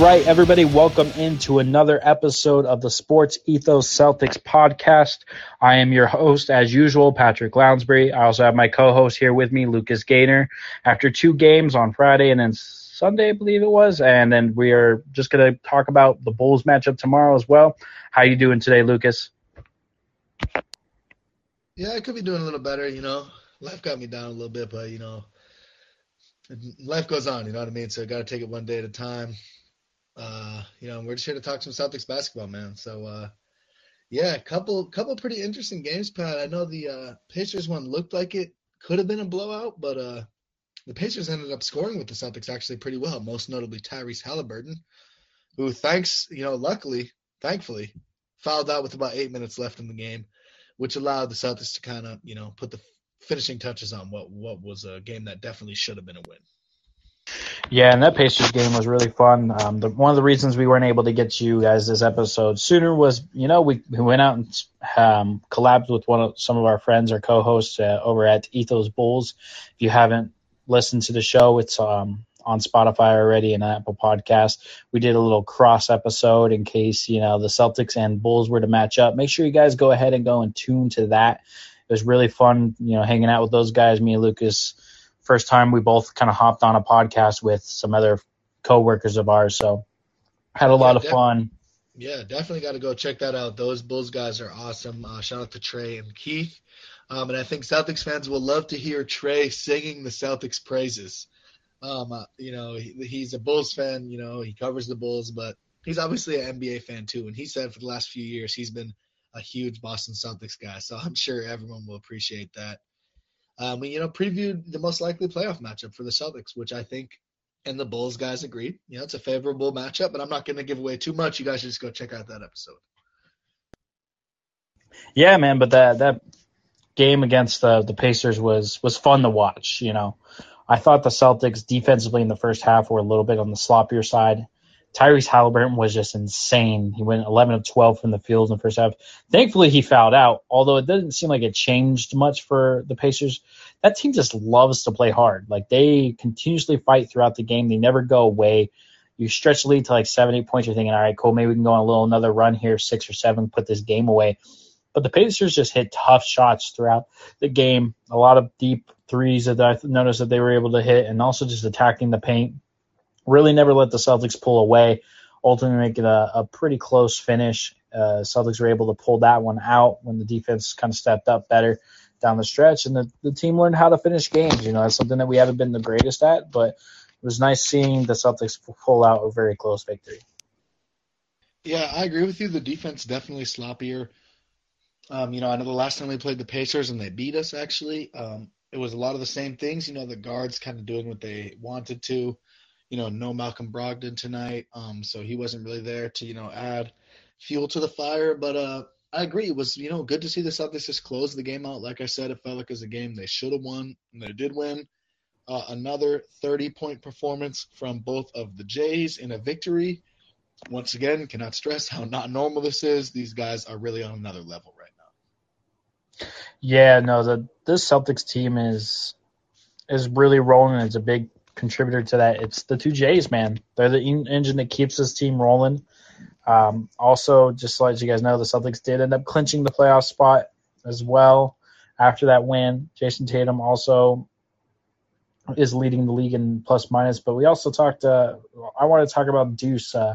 Right, everybody, welcome into another episode of the Sports Ethos Celtics podcast. I am your host, as usual, Patrick Lounsbury. I also have my co-host here with me, Lucas Gaynor. After two games on Friday and then Sunday, I believe it was, and then we are just going to talk about the Bulls matchup tomorrow as well. How you doing today, Lucas? Yeah, I could be doing a little better. You know, life got me down a little bit, but you know, life goes on. You know what I mean? So I got to take it one day at a time uh, you know, we're just here to talk some Celtics basketball, man. So, uh, yeah, couple couple pretty interesting games, Pat. I know the uh, Pacers one looked like it could have been a blowout, but uh, the Pacers ended up scoring with the Celtics actually pretty well. Most notably Tyrese Halliburton, who, thanks, you know, luckily, thankfully, fouled out with about eight minutes left in the game, which allowed the Celtics to kind of, you know, put the finishing touches on what what was a game that definitely should have been a win. Yeah, and that Pacers game was really fun. Um, the, one of the reasons we weren't able to get you guys this episode sooner was, you know, we, we went out and um, collabed with one of some of our friends or co-hosts uh, over at Ethos Bulls. If you haven't listened to the show, it's um, on Spotify already and Apple Podcast. We did a little cross episode in case you know the Celtics and Bulls were to match up. Make sure you guys go ahead and go and tune to that. It was really fun, you know, hanging out with those guys. Me and Lucas first time we both kind of hopped on a podcast with some other coworkers of ours. So had a lot of fun. Yeah, definitely got to go check that out. Those Bulls guys are awesome. Uh, shout out to Trey and Keith. Um, and I think Celtics fans will love to hear Trey singing the Celtics praises. Um, uh, you know, he, he's a Bulls fan. You know, he covers the Bulls, but he's obviously an NBA fan too. And he said for the last few years he's been a huge Boston Celtics guy. So I'm sure everyone will appreciate that um, we you know previewed the most likely playoff matchup for the Celtics, which I think and the Bulls guys agreed. You know, it's a favorable matchup, but I'm not going to give away too much. You guys should just go check out that episode. Yeah, man, but that that game against the the Pacers was was fun to watch. You know, I thought the Celtics defensively in the first half were a little bit on the sloppier side. Tyrese Halliburton was just insane. He went 11 of 12 from the field in the first half. Thankfully, he fouled out, although it doesn't seem like it changed much for the Pacers. That team just loves to play hard. Like they continuously fight throughout the game. They never go away. You stretch the lead to like seven, eight points. You're thinking, all right, cool, maybe we can go on a little another run here, six or seven, put this game away. But the Pacers just hit tough shots throughout the game. A lot of deep threes that I noticed that they were able to hit, and also just attacking the paint really never let the Celtics pull away. Ultimately, make it a, a pretty close finish. Uh, Celtics were able to pull that one out when the defense kind of stepped up better down the stretch, and the, the team learned how to finish games. You know, that's something that we haven't been the greatest at, but it was nice seeing the Celtics pull out a very close victory. Yeah, I agree with you. The defense definitely sloppier. Um, you know, I know the last time we played the Pacers and they beat us, actually, um, it was a lot of the same things. You know, the guards kind of doing what they wanted to you know, no Malcolm Brogdon tonight, um, so he wasn't really there to, you know, add fuel to the fire. But uh, I agree, it was, you know, good to see the Celtics just close the game out. Like I said, it felt like it was a game they should have won, and they did win. Uh, another 30 point performance from both of the Jays in a victory. Once again, cannot stress how not normal this is. These guys are really on another level right now. Yeah, no, the this Celtics team is is really rolling. It's a big contributor to that. It's the two J's, man. They're the engine that keeps this team rolling. Um, also, just to let you guys know, the Celtics did end up clinching the playoff spot as well after that win. Jayson Tatum also is leading the league in plus minus. But we also talked. Uh, I want to talk about Deuce. Uh,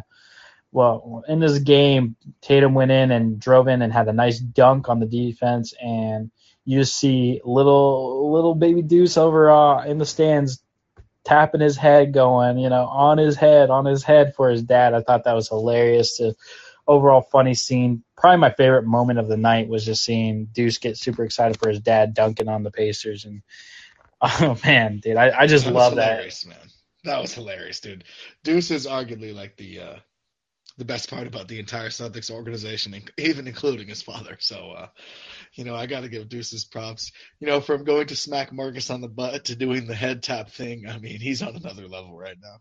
well, in this game, Tatum went in and drove in and had a nice dunk on the defense, and you see little little baby Deuce over uh, in the stands tapping his head, going, you know, on his head, on his head for his dad. I thought that was hilarious. To, overall funny scene. Probably my favorite moment of the night was just seeing Deuce get super excited for his dad dunking on the Pacers. And oh man, dude, I, I just that love that. Man. That was hilarious, dude. Deuce is arguably like the uh, the best part about the entire Celtics organization, even including his father. So, uh, you know, I got to give Deuce's props. You know, from going to smack Marcus on the butt to doing the head tap thing. I mean, he's on another level right now.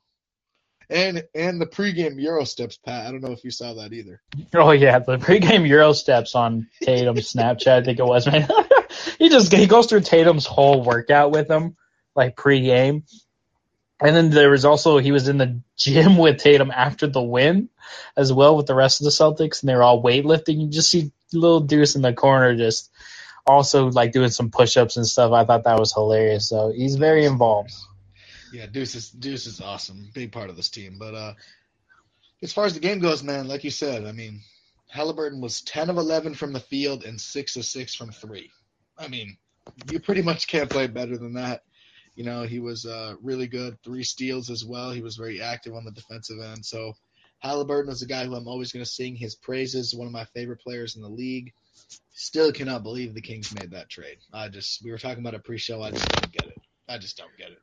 And and the pregame Euro steps, Pat. I don't know if you saw that either. Oh yeah, the pregame Euro steps on Tatum's Snapchat. I think it was man. he just he goes through Tatum's whole workout with him, like pregame And then there was also he was in the gym with Tatum after the win, as well with the rest of the Celtics, and they were all weightlifting. You just see little Deuce in the corner just also like doing some push-ups and stuff. I thought that was hilarious. So he's very involved. Yeah, Deuce is Deuce is awesome, big part of this team. But uh, as far as the game goes, man, like you said, I mean, Halliburton was 10 of 11 from the field and 6 of 6 from three. I mean, you pretty much can't play better than that. You know, he was uh, really good, three steals as well. He was very active on the defensive end. So Halliburton is a guy who I'm always going to sing his praises. One of my favorite players in the league. Still cannot believe the Kings made that trade. I just we were talking about a pre-show. I just don't get it. I just don't get it.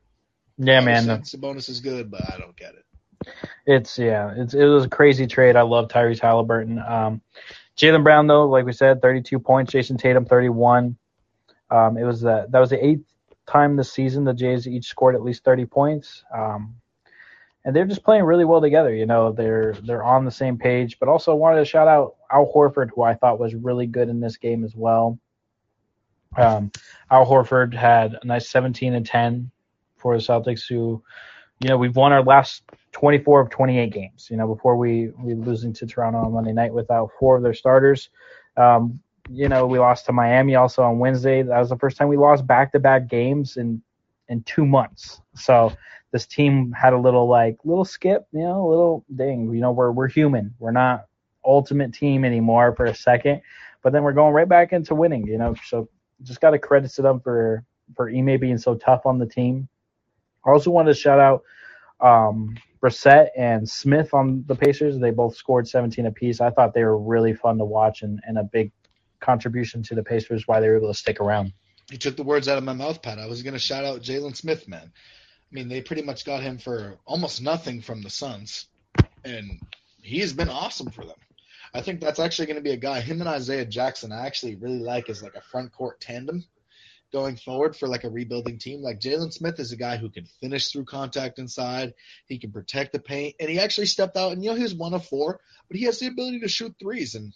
Yeah, man. Sabonis is good, but I don't get it. It's yeah, it's it was a crazy trade. I love Tyrese Halliburton. Um, Jaylen Brown though, like we said, 32 points. Jayson Tatum 31. Um, it was the, that was the eighth time this season the Jays each scored at least 30 points. Um, and they're just playing really well together. You know, they're they're on the same page. But also wanted to shout out Al Horford, who I thought was really good in this game as well. Um, Al Horford had a nice 17 and 10 for the Celtics, who, you know, we've won our last 24 of 28 games. You know, before we we losing to Toronto on Monday night without four of their starters. Um, you know, we lost to Miami also on Wednesday. That was the first time we lost back-to-back games in in two months. So this team had a little like little skip, you know, a little ding. You know, we're we're human. We're not ultimate team anymore for a second, but then we're going right back into winning. You know, so just got to credit to them for for Ime being so tough on the team. I also wanted to shout out um, Brissett and Smith on the Pacers. They both scored 17 apiece. I thought they were really fun to watch and, and a big contribution to the Pacers why they were able to stick around. You took the words out of my mouth, Pat. I was going to shout out Jalen Smith, man. I mean, they pretty much got him for almost nothing from the Suns, and he has been awesome for them. I think that's actually going to be a guy. Him and Isaiah Jackson, I actually really like as like a front court tandem going forward for like a rebuilding team. Like Jalen Smith is a guy who can finish through contact inside. He can protect the paint, and he actually stepped out. And you know he was one of four, but he has the ability to shoot threes. And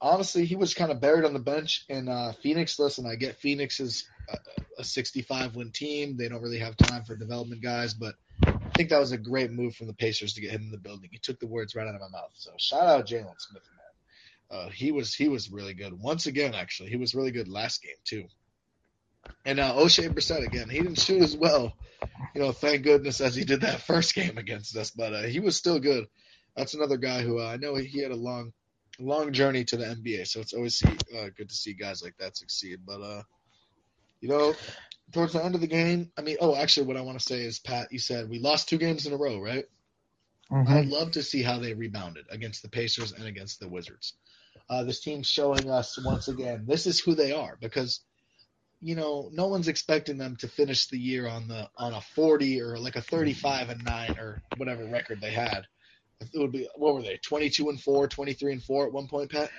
honestly, he was kind of buried on the bench in uh, Phoenix. Listen, I get Phoenix is a, a 65 win team. They don't really have time for development guys, but I think that was a great move from the Pacers to get him in the building. He took the words right out of my mouth. So shout out Jalen Smith, man. Uh, he was he was really good once again. Actually, he was really good last game too. And uh, Oshae Brissett again, he didn't shoot as well, you know, thank goodness as he did that first game against us, but uh, he was still good. That's another guy who uh, I know he had a long long journey to the NBA. So it's always see, uh, good to see guys like that succeed. But uh, you know, towards the end of the game, I mean, oh, actually, what I want to say is, Pat, you said we lost two games in a row, right? Mm-hmm. I'd love to see how they rebounded against the Pacers and against the Wizards. Uh, this team's showing us once again this is who they are because you know no one's expecting them to finish the year on the on a 40 or like a 35 and 9 or whatever record they had it would be what were they 22 and 4 23 and 4 at one point pat?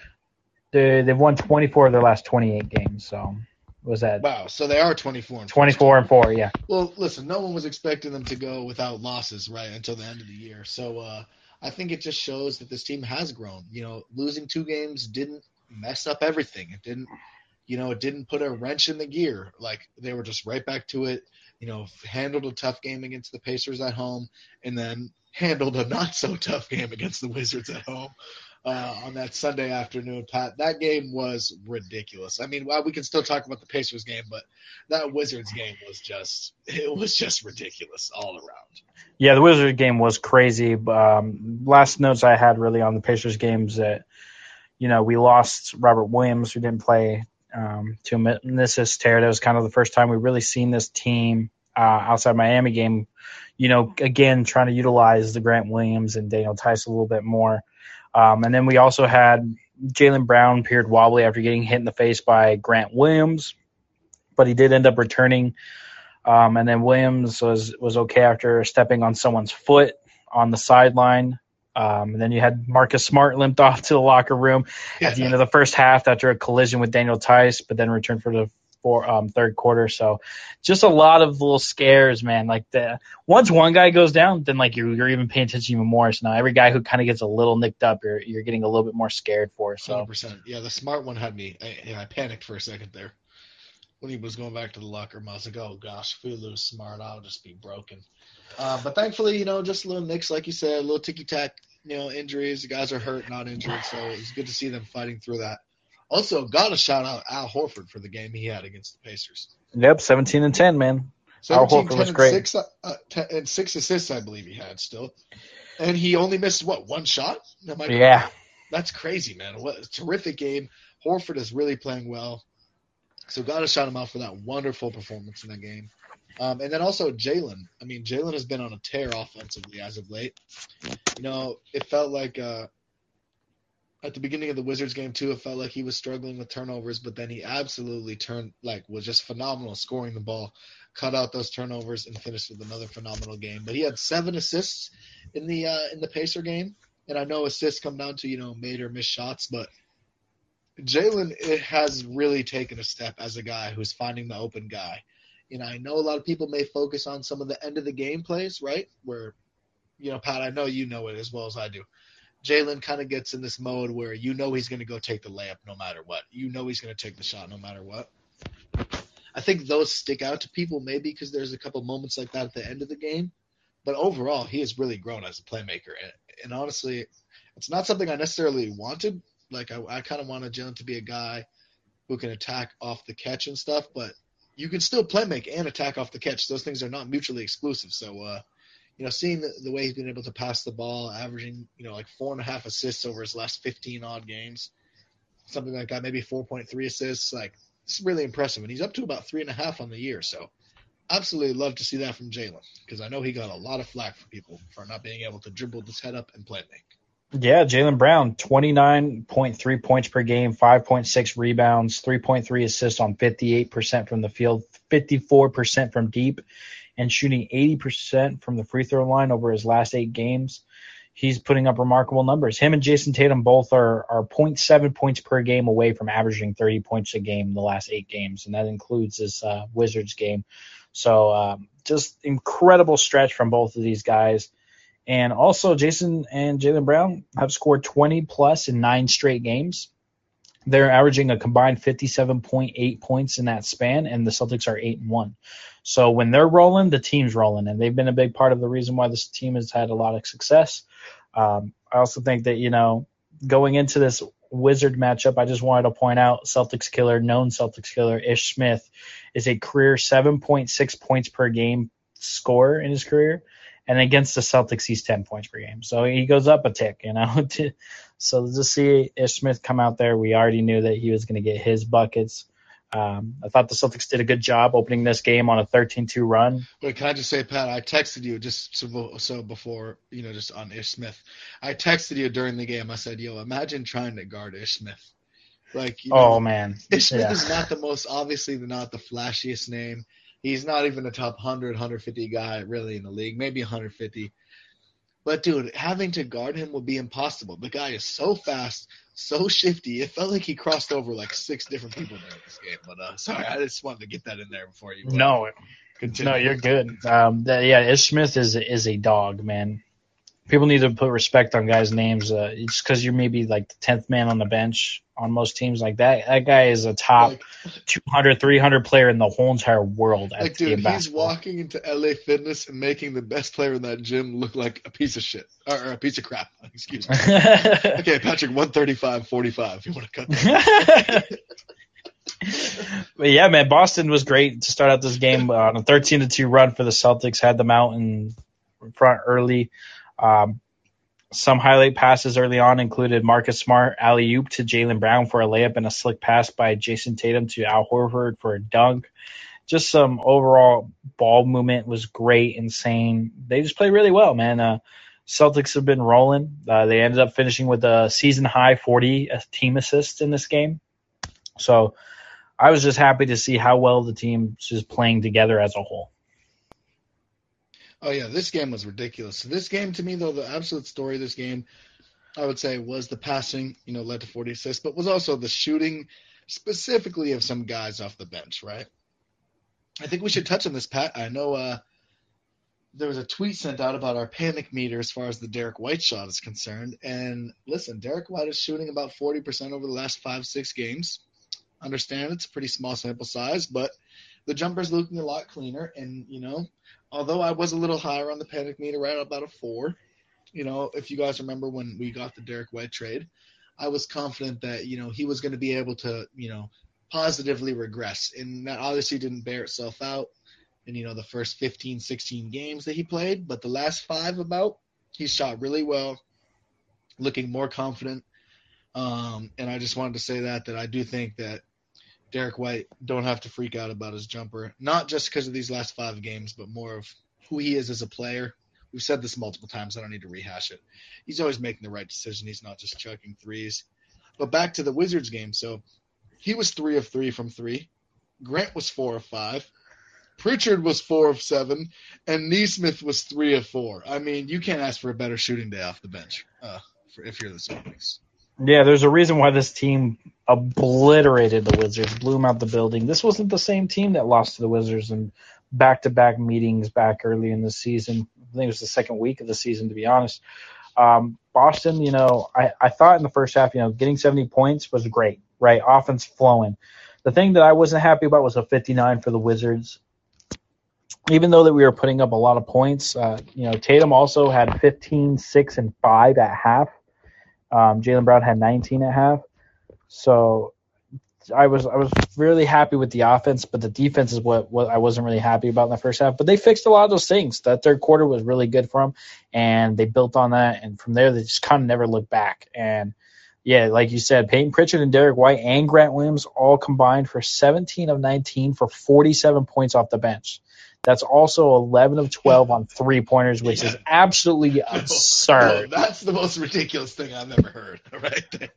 They, they've won 24 of their last 28 games so was that? Wow so they are 24 and 24 and 4 yeah. Well listen no one was expecting them to go without losses right until the end of the year. So uh, i think it just shows that this team has grown. You know losing two games didn't mess up everything. It didn't you know it didn't put a wrench in the gear. Like they were just right back to it you know handled a tough game against the pacers at home and then handled a not so tough game against the Wizards at home uh, on that Sunday afternoon. Pat, that game was ridiculous. I mean, well, we can still talk about the Pacers game, but that Wizards game was just it was just ridiculous all around. Yeah, the Wizards game was crazy. Um, last notes I had really on the Pacers games that you know we lost Robert Williams, who didn't play um, to meniscus tear. That was kind of the first time we've really seen this team uh, outside Miami game you know, again, trying to utilize the Grant Williams and Daniel Theis a little bit more. Um, and then we also had Jaylen Brown appeared wobbly after getting hit in the face by Grant Williams, but he did end up returning. Um, and then Williams was was okay after stepping on someone's foot on the sideline. Um, and then you had Marcus Smart limped off to the locker room yeah. at the end of the first half after a collision with Daniel Theis, but then returned for the for um, third quarter. So just a lot of little scares, man. Like the once one guy goes down, then like you're you're even paying attention even more. So now every guy who kind of gets a little nicked up, you're you're getting a little bit more scared for. So 100%. Yeah, the smart one had me. I, I panicked for a second there. when he was going back to the locker room. I was like, oh gosh, if we lose Smart, I'll just be broken. Uh, but thankfully, you know, just a little mix, like you said, a little ticky tack, you know, injuries. The guys are hurt, not injured, so it's good to see them fighting through that. Also, got to shout out Al Horford for the game he had against the Pacers. Yep, 17 and 10, man. 17, Al Horford was great. Six, uh, ten, and six assists, I believe he had still. And he only missed, what, one shot? yeah. That's crazy, man. What a terrific game. Horford is really playing well. So got to shout him out for that wonderful performance in that game. Um, and then also Jaylen. I mean, Jaylen has been on a tear offensively as of late. You know, it felt like uh, at the beginning of the Wizards game too, it felt like he was struggling with turnovers, but then he absolutely turned like was just phenomenal scoring the ball, cut out those turnovers, and finished with another phenomenal game. But he had seven assists in the uh, in the Pacer game, and I know assists come down to you know made or missed shots, but Jaylen has really taken a step as a guy who's finding the open guy. You know, I know a lot of people may focus on some of the end of the game plays, right? Where, you know, Pat, I know you know it as well as I do. Jaylen kind of gets in this mode where you know he's going to go take the layup no matter what. You know he's going to take the shot no matter what. I think those stick out to people maybe because there's a couple moments like that at the end of the game. But overall, he has really grown as a playmaker. And, and honestly, it's not something I necessarily wanted. Like, I, I kind of wanted Jaylen to be a guy who can attack off the catch and stuff, but you can still play make and attack off the catch. Those things are not mutually exclusive. So, uh, you know, seeing the, the way he's been able to pass the ball, averaging, you know, like four and a half assists over his last 15 odd games, something like that, maybe 4.3 assists, like it's really impressive. And he's up to about three and a half on the year. So, absolutely love to see that from Jaylen because I know he got a lot of flack from people for not being able to dribble his head up and play make. Yeah, Jaylen Brown, 29.3 points per game, 5.6 rebounds, 3.3 assists on 58% from the field, 54% from deep, and shooting 80% from the free throw line over his last eight games. He's putting up remarkable numbers. Him and Jayson Tatum both are, are 0.7 points per game away from averaging 30 points a game the last eight games, and that includes this uh, Wizards game. So um, just incredible stretch from both of these guys. And also, Jayson and Jaylen Brown have scored 20 plus in nine straight games. They're averaging a combined 57.8 points in that span, and the Celtics are 8 and 1. So when they're rolling, the team's rolling, and they've been a big part of the reason why this team has had a lot of success. Um, I also think that, you know, going into this Wizard matchup, I just wanted to point out Celtics killer, known Celtics killer, Ish Smith, is a career 7.6 points per game scorer in his career and against the Celtics, he's 10 points per game. So he goes up a tick, you know. so to see Ish Smith come out there, we already knew that he was going to get his buckets. Um, I thought the Celtics did a good job opening this game on a 13-2 run. Wait, can I just say, Pat? I texted you just so, so before, you know, just on Ish Smith. I texted you during the game. I said, "Yo, imagine trying to guard Ish Smith." Like, you know, oh man, Ish Smith yeah. is not the most obviously not the flashiest name. He's not even a top 100, 150 guy really in the league, maybe 150. But dude, having to guard him would be impossible. The guy is so fast, so shifty. It felt like he crossed over like six different people during this game. But uh, sorry, I just wanted to get that in there before you. No, continue. no, you're good. Um, that, yeah, Ish Smith is is a dog, man people need to put respect on guys' names. Uh, just because you're maybe like the tenth man on the bench on most teams like that, that guy is a top like, 200, 300 player in the whole entire world. Like, dude, he's walking into LA Fitness and making the best player in that gym look like a piece of shit or, a piece of crap. Excuse me. okay, Patrick, 135, 45. You want to cut that? but yeah, man, Boston was great to start out this game on a 13 to 2 run for the Celtics. Had them out in front early. Um, some highlight passes early on included Marcus Smart alley oop to Jaylen Brown for a layup and a slick pass by Jayson Tatum to Al Horford for a dunk. Just some overall ball movement was great, insane. They just played really well, man. Uh, Celtics have been rolling. Uh, they ended up finishing with a season high 40 team assists in this game. So I was just happy to see how well the team is playing together as a whole. Oh yeah, this game was ridiculous. This game to me though, the absolute story of this game, I would say, was the passing, you know, led to 40 assists, but was also the shooting, specifically of some guys off the bench, right? I think we should touch on this, Pat. I know uh, there was a tweet sent out about our panic meter as far as the Derrick White shot is concerned. And listen, Derrick White is shooting about 40% over the last five, six games. Understand it's a pretty small sample size, but the jumper's looking a lot cleaner. And, you know, although I was a little higher on the panic meter, right about a four, you know, if you guys remember when we got the Derrick White trade, I was confident that, you know, he was going to be able to, you know, positively regress. And that obviously didn't bear itself out in, you know, the first 15, 16 games that he played. But the last five about, he shot really well, looking more confident. Um, and I just wanted to say that, that I do think that Derrick White don't have to freak out about his jumper, not just because of these last five games, but more of who he is as a player. We've said this multiple times. I don't need to rehash it. He's always making the right decision. He's not just chucking threes. But back to the Wizards game. So he was three of three from three. Grant was four of five. Pritchard was four of seven, and Nesmith was three of four. I mean, you can't ask for a better shooting day off the bench uh, for, if you're the Celtics. Yeah, there's a reason why this team obliterated the Wizards, blew them out the building. This wasn't the same team that lost to the Wizards in back-to-back meetings back early in the season. I think it was the second week of the season, to be honest. Um, Boston, you know, I, I thought in the first half, you know, getting 70 points was great, right? Offense flowing. The thing that I wasn't happy about was a 59 for the Wizards. Even though that we were putting up a lot of points, uh, you know, Tatum also had 15, 6, and 5 at half. Um, Jaylen Brown had 19 at half. So I was I was really happy with the offense, but the defense is what, what I wasn't really happy about in the first half. But they fixed a lot of those things. That third quarter was really good for them, and they built on that. And from there, they just kind of never looked back. And yeah, like you said, Payton Pritchard and Derrick White and Grant Williams all combined for 17 of 19 for 47 points off the bench. That's also 11 of 12 on three pointers, which yeah. is absolutely absurd. No, that's the most ridiculous thing I've ever heard, right there.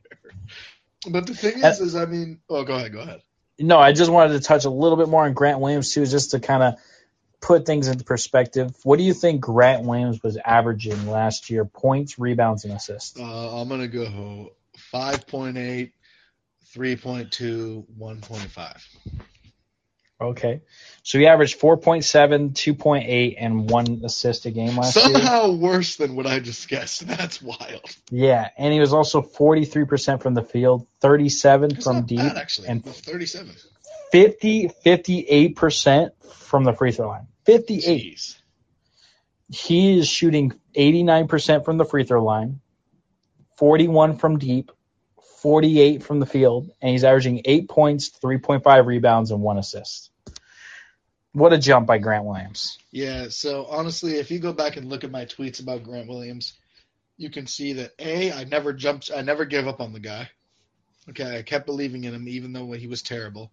But the thing is, is I mean, oh, go ahead, go ahead. No, I just wanted to touch a little bit more on Grant Williams too, just to kind of put things into perspective. What do you think Grant Williams was averaging last year? Points, rebounds, and assists. Uh, I'm gonna go 5.8, 3.2, 1.5. Okay. So he averaged 4.7, 2.8, and one assist a game last Somehow year. Somehow worse than what I just guessed. That's wild. Yeah, and he was also 43% from the field, 37 That's from deep, bad, actually. and 37. 50, 58% from the free throw line. 58. Jeez. He is shooting 89% from the free throw line, 41 from deep, 48 from the field, and he's averaging eight points, 3.5 rebounds, and one assist. What a jump by Grant Williams. Yeah, so honestly, if you go back and look at my tweets about Grant Williams, you can see that A, I never jumped, I never gave up on the guy. Okay, I kept believing in him even though he was terrible.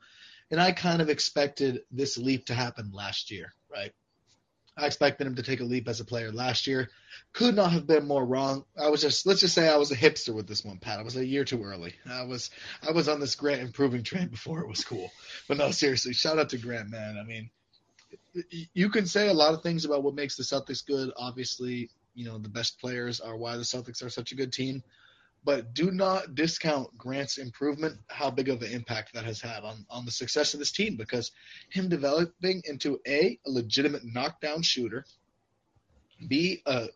And I kind of expected this leap to happen last year, right? I expected him to take a leap as a player last year. Could not have been more wrong. I was just let's just say I was a hipster with this one, Pat. I was a year too early. I was I was on this Grant improving train before it was cool. But no, seriously, shout out to Grant, man. I mean, you can say a lot of things about what makes the Celtics good. Obviously, you know the best players are why the Celtics are such a good team but do not discount Grant's improvement, how big of an impact that has had on, on the success of this team because him developing into A, a legitimate knockdown shooter, B, a,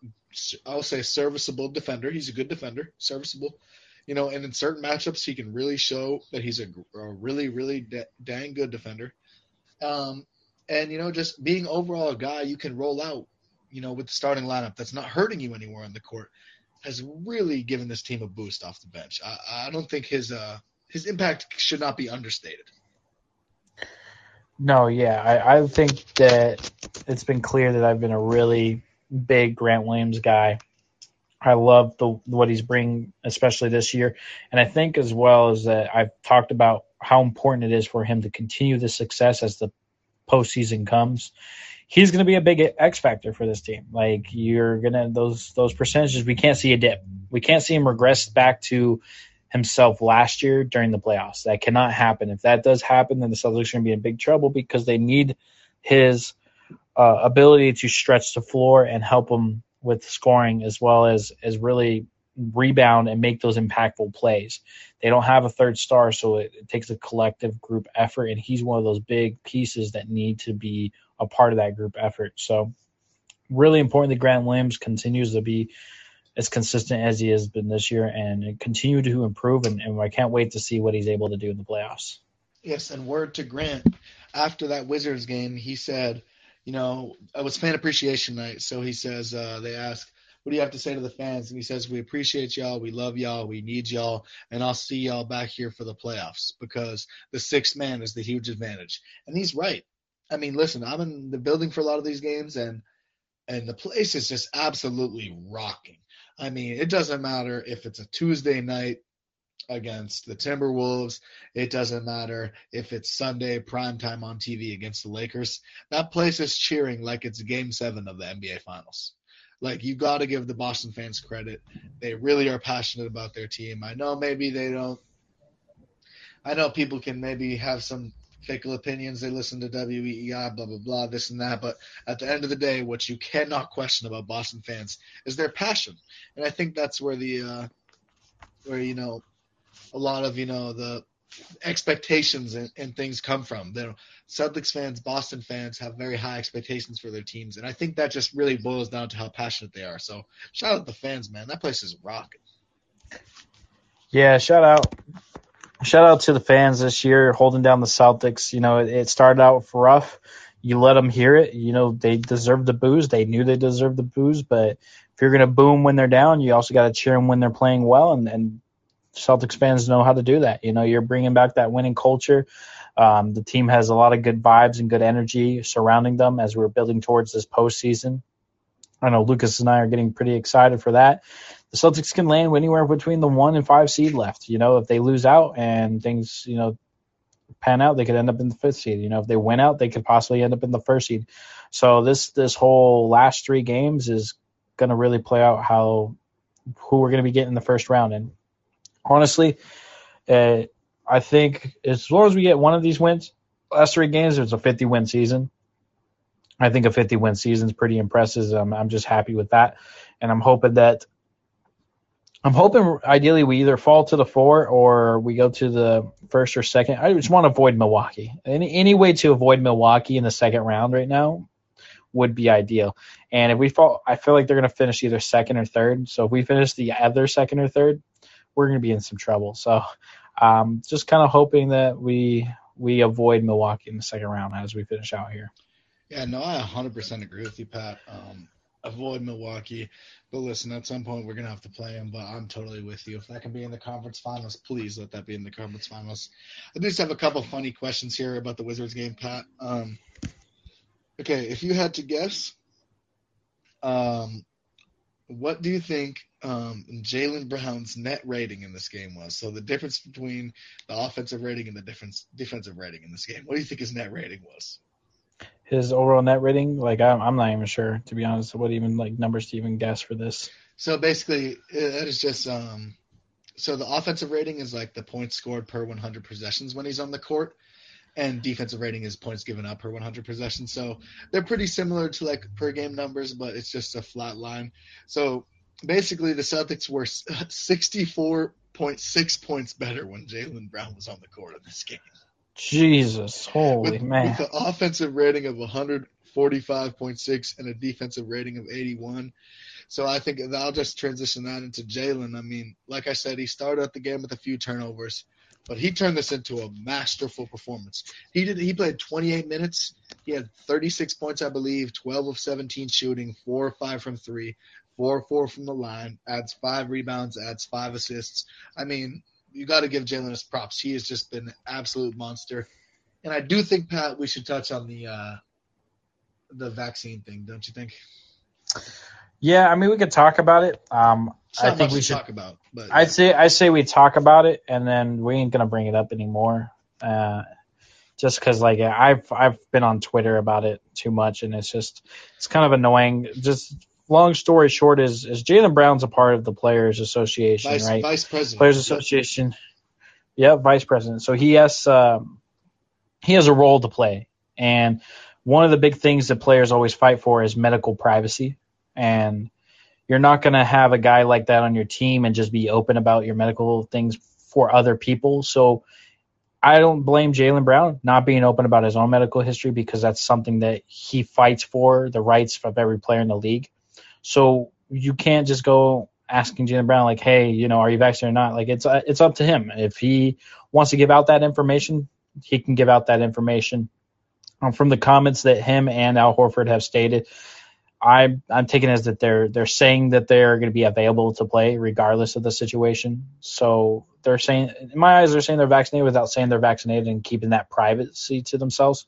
I'll say serviceable defender. He's a good defender, serviceable. You know, and in certain matchups, he can really show that he's a, a really, really da- dang good defender. Um, and, you know, just being overall a guy you can roll out, you know, with the starting lineup that's not hurting you anywhere on the court has really given this team a boost off the bench. I, I don't think his uh, his impact should not be understated. No, yeah, I, I think that it's been clear that I've been a really big Grant Williams guy. I love the what he's bringing, especially this year, and I think as well as that I've talked about how important it is for him to continue the success as the postseason comes he's going to be a big X factor for this team. Like you're gonna those those percentages, we can't see a dip. We can't see him regress back to himself last year during the playoffs. That cannot happen. If that does happen, then the Celtics are going to be in big trouble because they need his uh, ability to stretch the floor and help them with scoring as well as as really rebound and make those impactful plays. They don't have a third star, so it, it takes a collective group effort, and he's one of those big pieces that need to be a part of that group effort. So really important that Grant Williams continues to be as consistent as he has been this year and continue to improve. And, and I can't wait to see what he's able to do in the playoffs. Yes, and word to Grant after that Wizards game, he said, you know, it was fan appreciation night. So he says, uh, they ask, what do you have to say to the fans? And he says, we appreciate y'all, we love y'all, we need y'all, and I'll see y'all back here for the playoffs because the sixth man is the huge advantage. And he's right. I mean, listen, I'm in the building for a lot of these games, and and the place is just absolutely rocking. I mean, it doesn't matter if it's a Tuesday night against the Timberwolves. It doesn't matter if it's Sunday prime time on TV against the Lakers. That place is cheering like it's game seven of the NBA Finals. Like you got to give the Boston fans credit. They really are passionate about their team. I know maybe they don't. I know people can maybe have some fickle opinions. They listen to WEEI, blah blah blah, this and that. But at the end of the day, what you cannot question about Boston fans is their passion, and I think that's where the uh, where you know a lot of you know the expectations and, and things come from. The Celtics fans, Boston fans have very high expectations for their teams, and I think that just really boils down to how passionate they are. So shout out the fans, man. That place is rocking. Yeah, shout out. Shout out to the fans this year holding down the Celtics. You know, it, it started out rough. You let them hear it. You know, they deserve the boos. They knew they deserved the boos, but if you're going to boom when they're down, you also got to cheer them when they're playing well. And, and Celtics fans know how to do that. You know, you're bringing back that winning culture. Um, the team has a lot of good vibes and good energy surrounding them as we're building towards this postseason. I know Lucas and I are getting pretty excited for that. The Celtics can land anywhere between the one and five seed left. You know, if they lose out and things, you know, pan out, they could end up in the fifth seed. You know, if they win out, they could possibly end up in the first seed. So this this whole last three games is going to really play out how who we're going to be getting in the first round. And honestly, uh, I think as long as we get one of these wins, last three games, it's a 50 win season. I think a 50 win season is pretty impressive. I'm, I'm just happy with that. And I'm hoping that, I'm hoping ideally we either fall to the four or we go to the first or second. I just want to avoid Milwaukee. Any, any way to avoid Milwaukee in the second round right now would be ideal. And if we fall, I feel like they're going to finish either second or third. So if we finish the other second or third, we're going to be in some trouble. So um, just kind of hoping that we we avoid Milwaukee in the second round as we finish out here. Yeah, no, I 100% agree with you, Pat. Um, avoid Milwaukee. But listen, at some point we're gonna have to play them. But I'm totally with you. If that can be in the conference finals, please let that be in the conference finals. I just have a couple funny questions here about the Wizards game, Pat. Um, okay, if you had to guess, um, what do you think um, Jaylen Brown's net rating in this game was? So the difference between the offensive rating and the difference defensive rating in this game. What do you think his net rating was? His overall net rating, like I'm, I'm not even sure to be honest. What even like numbers to even guess for this? So basically, it is just um, so the offensive rating is like the points scored per 100 possessions when he's on the court, and defensive rating is points given up per 100 possessions. So they're pretty similar to like per game numbers, but it's just a flat line. So basically, the Celtics were 64.6 points better when Jaylen Brown was on the court in this game. Jesus, holy with, man! With an offensive rating of 145.6 and a defensive rating of 81. So I think I'll just transition that into Jaylen. I mean, like I said, he started out the game with a few turnovers. But he turned this into a masterful performance. He did. He played 28 minutes. He had 36 points, I believe, 12 of 17 shooting, four or five from three, four or four from the line. Adds five rebounds, adds five assists. I mean, you got to give Jaylen his props. He has just been an absolute monster. And I do think Pat, we should touch on the uh, the vaccine thing, don't you think? Yeah, I mean we could talk about it. Um, I think we should talk about. But I'd say I say we talk about it, and then we ain't gonna bring it up anymore. Uh, just because like I've I've been on Twitter about it too much, and it's just it's kind of annoying. Just long story short is is Jaylen Brown's a part of the Players Association, vice, right? vice president. Players. Association. Yeah, vice president. So he has um, he has a role to play, and one of the big things that players always fight for is medical privacy, and you're not going to have a guy like that on your team and just be open about your medical things for other people. So I don't blame Jaylen Brown not being open about his own medical history because that's something that he fights for the rights of every player in the league. So you can't just go asking Jaylen Brown like, hey, you know, are you vaccinated or not? Like it's uh, it's up to him. If he wants to give out that information, he can give out that information. Um, from the comments that him and Al Horford have stated, I'm I'm taking it as that they're they're saying that they're going to be available to play regardless of the situation. So they're saying, in my eyes, they're saying they're vaccinated without saying they're vaccinated and keeping that privacy to themselves.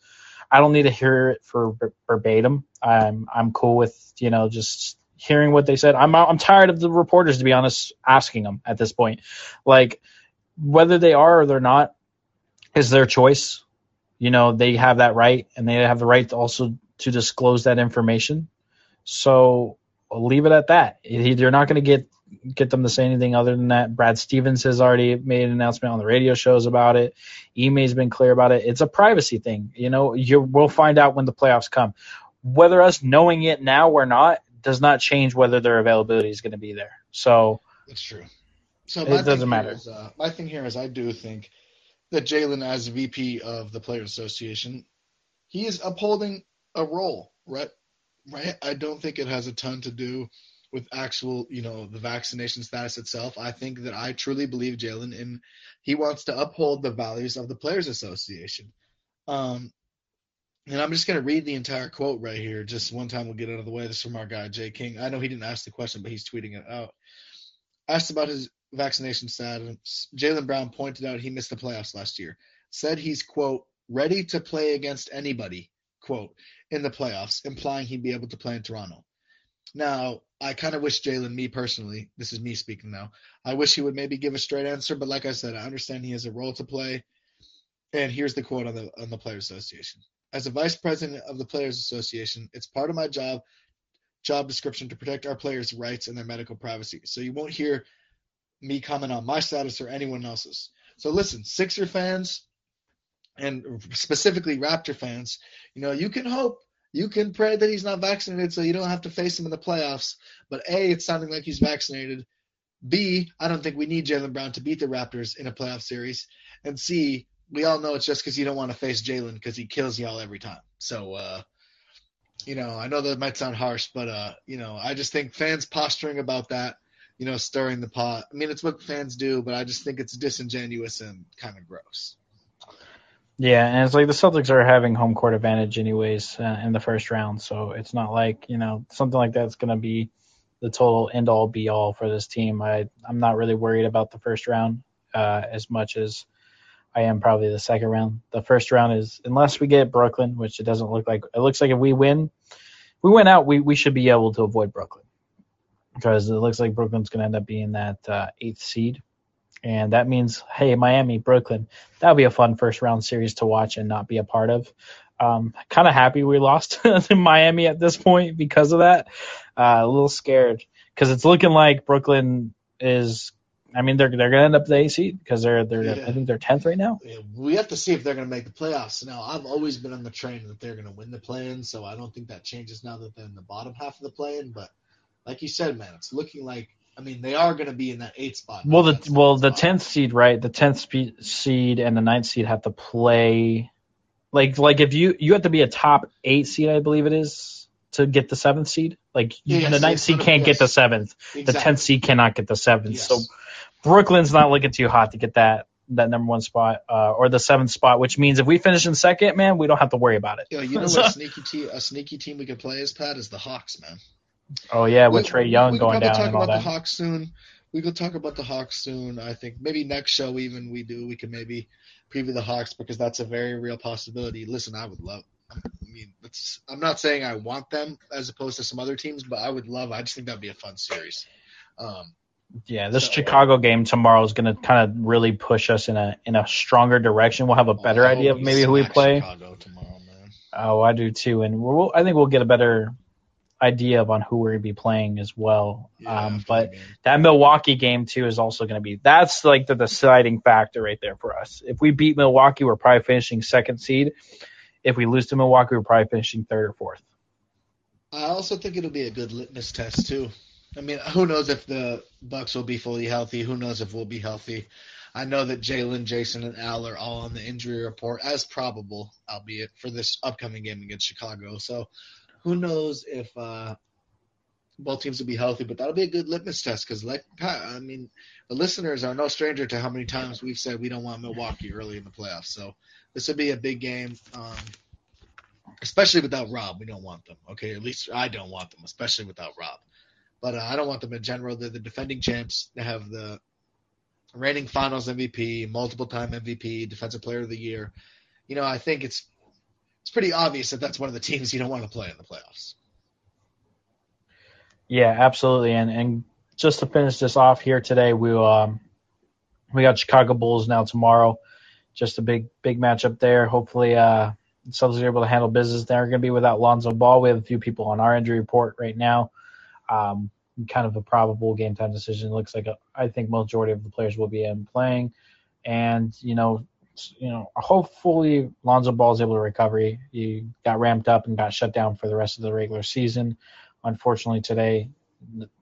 I don't need to hear it for verbatim. I'm I'm cool with you know just hearing what they said. I'm I'm tired of the reporters to be honest asking them at this point, like whether they are or they're not is their choice. You know they have that right, and they have the right to also to disclose that information. So I'll leave it at that. You're not going to get get them to say anything other than that. Brad Stevens has already made an announcement on the radio shows about it. Ime has been clear about it. It's a privacy thing. You know, you we'll find out when the playoffs come. Whether us knowing it now or not does not change whether their availability is going to be there. So that's true. So it doesn't matter. Is, uh, my thing here is I do think that Jaylen, as VP of the Players Association, he is upholding a role, right? Right. I don't think it has a ton to do with actual, you know, the vaccination status itself. I think that I truly believe Jaylen and he wants to uphold the values of the Players Association. Um, and I'm just going to read the entire quote right here. Just one time we'll get out of the way. This is from our guy, Jay King. I know he didn't ask the question, but he's tweeting it out. Asked about his vaccination status, Jaylen Brown pointed out he missed the playoffs last year. Said he's, quote, ready to play against anybody, quote, in the playoffs, implying he'd be able to play in Toronto. Now, I kind of wish Jaylen, me personally, this is me speaking now, I wish he would maybe give a straight answer, but like I said, I understand he has a role to play. And here's the quote on the on the Players Association. As a vice president of the Players Association, it's part of my job job description to protect our players' rights and their medical privacy. So you won't hear me comment on my status or anyone else's. So listen, Sixer fans and specifically Raptor fans, you know, you can hope you can pray that he's not vaccinated so you don't have to face him in the playoffs. But A, it's sounding like he's vaccinated. B, I don't think we need Jaylen Brown to beat the Raptors in a playoff series. And C, we all know it's just because you don't want to face Jaylen because he kills y'all every time. So, uh, you know, I know that might sound harsh, but, uh, you know, I just think fans posturing about that, you know, stirring the pot. I mean, it's what fans do, but I just think it's disingenuous and kind of gross. Yeah, and it's like the Celtics are having home court advantage anyways uh, in the first round, so it's not like you know something like that's going to be the total end all be all for this team. I I'm not really worried about the first round uh, as much as I am probably the second round. The first round is unless we get Brooklyn, which it doesn't look like. It looks like if we win, if we win out, we we should be able to avoid Brooklyn because it looks like Brooklyn's going to end up being that uh, eighth seed and that means hey Miami Brooklyn that'll be a fun first round series to watch and not be a part of. Um, kind of happy we lost to Miami at this point because of that. Uh, a little scared because it's looking like Brooklyn is. I mean, they're they're gonna end up the A seed because they're they're yeah. I think they're tenth right now. Yeah, we have to see if they're gonna make the playoffs. Now, I've always been on the train that they're gonna win the play-in, so I don't think that changes now that they're in the bottom half of the play-in. But like you said, man, it's looking like I mean, they are going to be in that eighth spot. Well, the well the tenth seed, right? The tenth seed and the ninth seed have to play. Like like if you you have to be a top eight seed, I believe it is, to get the seventh seed. Like yeah, the ninth seed can't get the seventh. Exactly. The tenth seed cannot get the seventh. Yes. So Brooklyn's not looking too hot to get that that number one spot uh, or the seventh spot, which means if we finish in second, man, we don't have to worry about it. Yeah, you know what a sneaky team a sneaky team we could play as Pat is the Hawks, man. Oh yeah, with we, Trae Young we, going down talk and all about that. the Hawks soon. We could talk about the Hawks soon. I think maybe next show even we do. We can maybe preview the Hawks because that's a very real possibility. Listen, I would love. I mean, I'm not saying I want them as opposed to some other teams, but I would love. I just think that'd be a fun series. Um, yeah, this so, Chicago game tomorrow is going to kind of really push us in a in a stronger direction. We'll have a better oh, idea of maybe who we play. Chicago tomorrow, man. Oh, I do too, and we'll, I think we'll get a better idea of on who we're going to be playing as well. Yeah, um, but that Milwaukee game too is also going to be that's like the deciding factor right there for us. If we beat Milwaukee, we're probably finishing second seed. If we lose to Milwaukee, we're probably finishing third or fourth. I also think it'll be a good litmus test too. I mean, who knows if the Bucks will be fully healthy? Who knows if we'll be healthy? I know that Jaylen, Jayson, and Al are all on the injury report as probable, albeit for this upcoming game against Chicago. So who knows if uh, both teams will be healthy, but that'll be a good litmus test because, like I mean, the listeners are no stranger to how many times we've said we don't want Milwaukee early in the playoffs. So this would be a big game, um, especially without Rob. We don't want them. Okay, at least I don't want them, especially without Rob. But uh, I don't want them in general. They're the defending champs. They have the reigning Finals MVP, multiple time MVP, Defensive Player of the Year. You know, I think it's it's pretty obvious that that's one of the teams you don't want to play in the playoffs. Yeah, absolutely. And and just to finish this off here today, we um we got Chicago Bulls now tomorrow. Just a big big matchup there. Hopefully, uh, Celtics are able to handle business. They're going to be without Lonzo Ball. We have a few people on our injury report right now. Um, kind of a probable game time decision. It looks like a, I think majority of the players will be in playing, and you know, you know, hopefully Lonzo Ball is able to recover. He got ramped up and got shut down for the rest of the regular season. Unfortunately, today,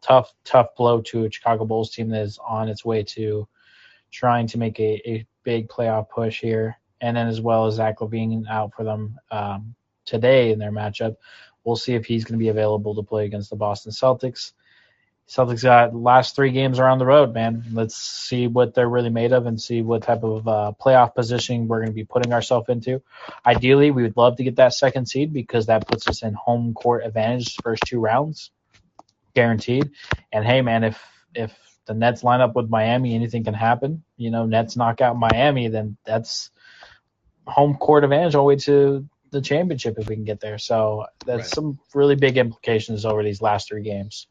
tough tough blow to a Chicago Bulls team that is on its way to trying to make a, a big playoff push here. And then as well as Zach LaVine out for them um, today in their matchup. We'll see if he's going to be available to play against the Boston Celtics. Celtics got last three games are on the road, man. Let's see what they're really made of and see what type of uh, playoff positioning we're going to be putting ourselves into. Ideally, we would love to get that second seed because that puts us in home court advantage first two rounds, guaranteed. And hey, man, if if the Nets line up with Miami, anything can happen. You know, Nets knock out Miami, then that's home court advantage all the way to the championship if we can get there. So that's right. some really big implications over these last three games.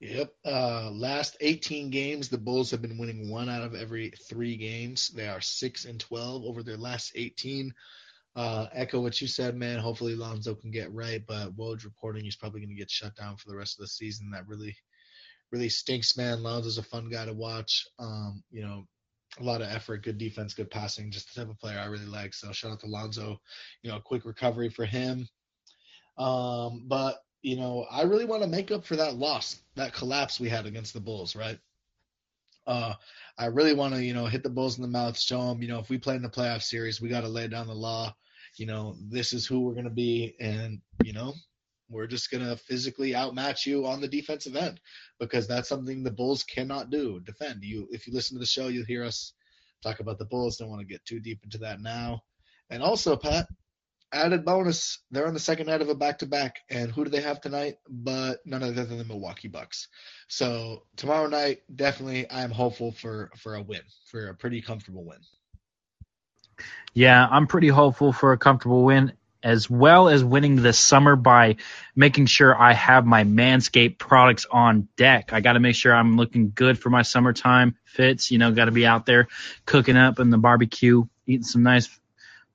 Yep. Uh, last 18 games, the Bulls have been winning one out of every three games. They are six and 12 over their last 18. Uh, echo what you said, man. Hopefully Lonzo can get right, but Woj reporting he's probably going to get shut down for the rest of the season. That really really stinks, man. Lonzo's a fun guy to watch. Um, you know, a lot of effort, good defense, good passing, just the type of player I really like. So shout out to Lonzo. You know, quick recovery for him. Um, but you know, I really want to make up for that loss, that collapse we had against the Bulls, right? Uh, I really want to, you know, hit the Bulls in the mouth, show them, you know, if we play in the playoff series, we got to lay down the law. You know, this is who we're going to be, and you know, we're just going to physically outmatch you on the defensive end because that's something the Bulls cannot do. Defend you. If you listen to the show, you'll hear us talk about the Bulls. Don't want to get too deep into that now. And also, Pat, added bonus, they're on the second night of a back to back. And who do they have tonight? But none other than the Milwaukee Bucks. So tomorrow night, definitely, I'm hopeful for for a win, for a pretty comfortable win. Yeah, I'm pretty hopeful for a comfortable win as well as winning this summer by making sure I have my Manscaped products on deck. I got to make sure I'm looking good for my summertime fits. You know, got to be out there cooking up in the barbecue, eating some nice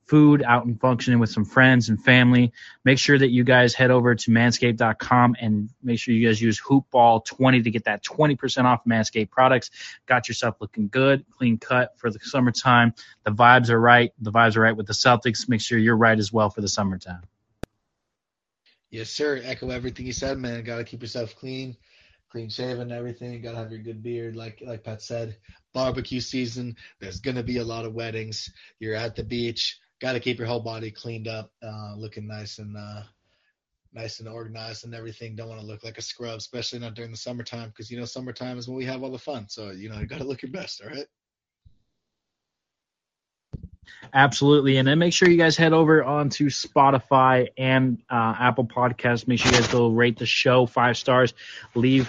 food, out and functioning with some friends and family. Make sure that you guys head over to manscaped.com and make sure you guys use hoopball20 to get that 20% off Manscaped products. Got yourself looking good, clean cut for the summertime. The vibes are right. The vibes are right with the Celtics. Make sure you're right as well for the summertime. Yes, sir. Echo everything you said, man. Got to keep yourself clean clean shaven, everything. Got to have your good beard, like like Pat said. Barbecue season. There's gonna be a lot of weddings. You're at the beach got to keep your whole body cleaned up, uh, looking nice and uh, nice and organized and everything. Don't want to look like a scrub, especially not during the summertime, because you know summertime is when we have all the fun. So you know you got to look your best. All right. Absolutely, and then make sure you guys head over onto Spotify and uh, Apple Podcasts. Make sure you guys go rate the show five stars, leave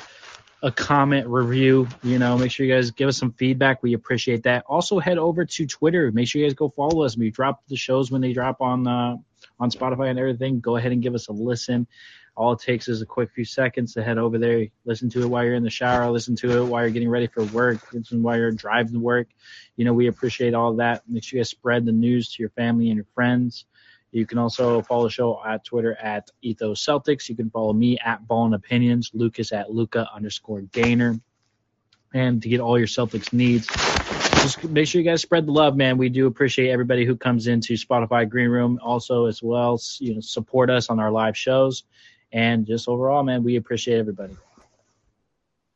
a comment, review. You know, make sure you guys give us some feedback. We appreciate that. Also, head over to Twitter. Make sure you guys go follow us. We drop the shows when they drop on uh, on Spotify and everything. Go ahead and give us a listen. All it takes is a quick few seconds to head over there, listen to it while you're in the shower, listen to it while you're getting ready for work, listen while you're driving to work. You know, we appreciate all that. Make sure you guys spread the news to your family and your friends. You can also follow the show at Twitter at Ethos Celtics. You can follow me at Ballin Opinions, Lucas at Luca underscore Gainer. And to get all your Celtics needs, just make sure you guys spread the love, man. We do appreciate everybody who comes into Spotify Green Room, also as well. You know, support us on our live shows, and just overall, man, we appreciate everybody.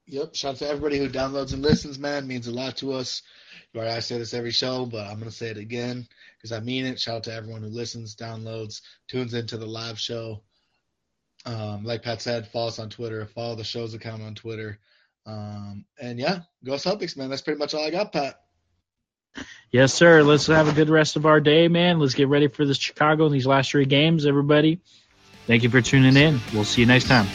Yep, shout out to everybody who downloads and listens, man. It means a lot to us. Right, I say this every show, but I'm gonna say it again because I mean it. Shout out to everyone who listens, downloads, tunes into the live show. Um, like Pat said, follow us on Twitter, follow the show's account on Twitter. Um, and yeah, go Celtics, man. That's pretty much all I got, Pat. Yes, sir. Let's have a good rest of our day, man. Let's get ready for this Chicago and these last three games, everybody. Thank you for tuning in. We'll see you next time.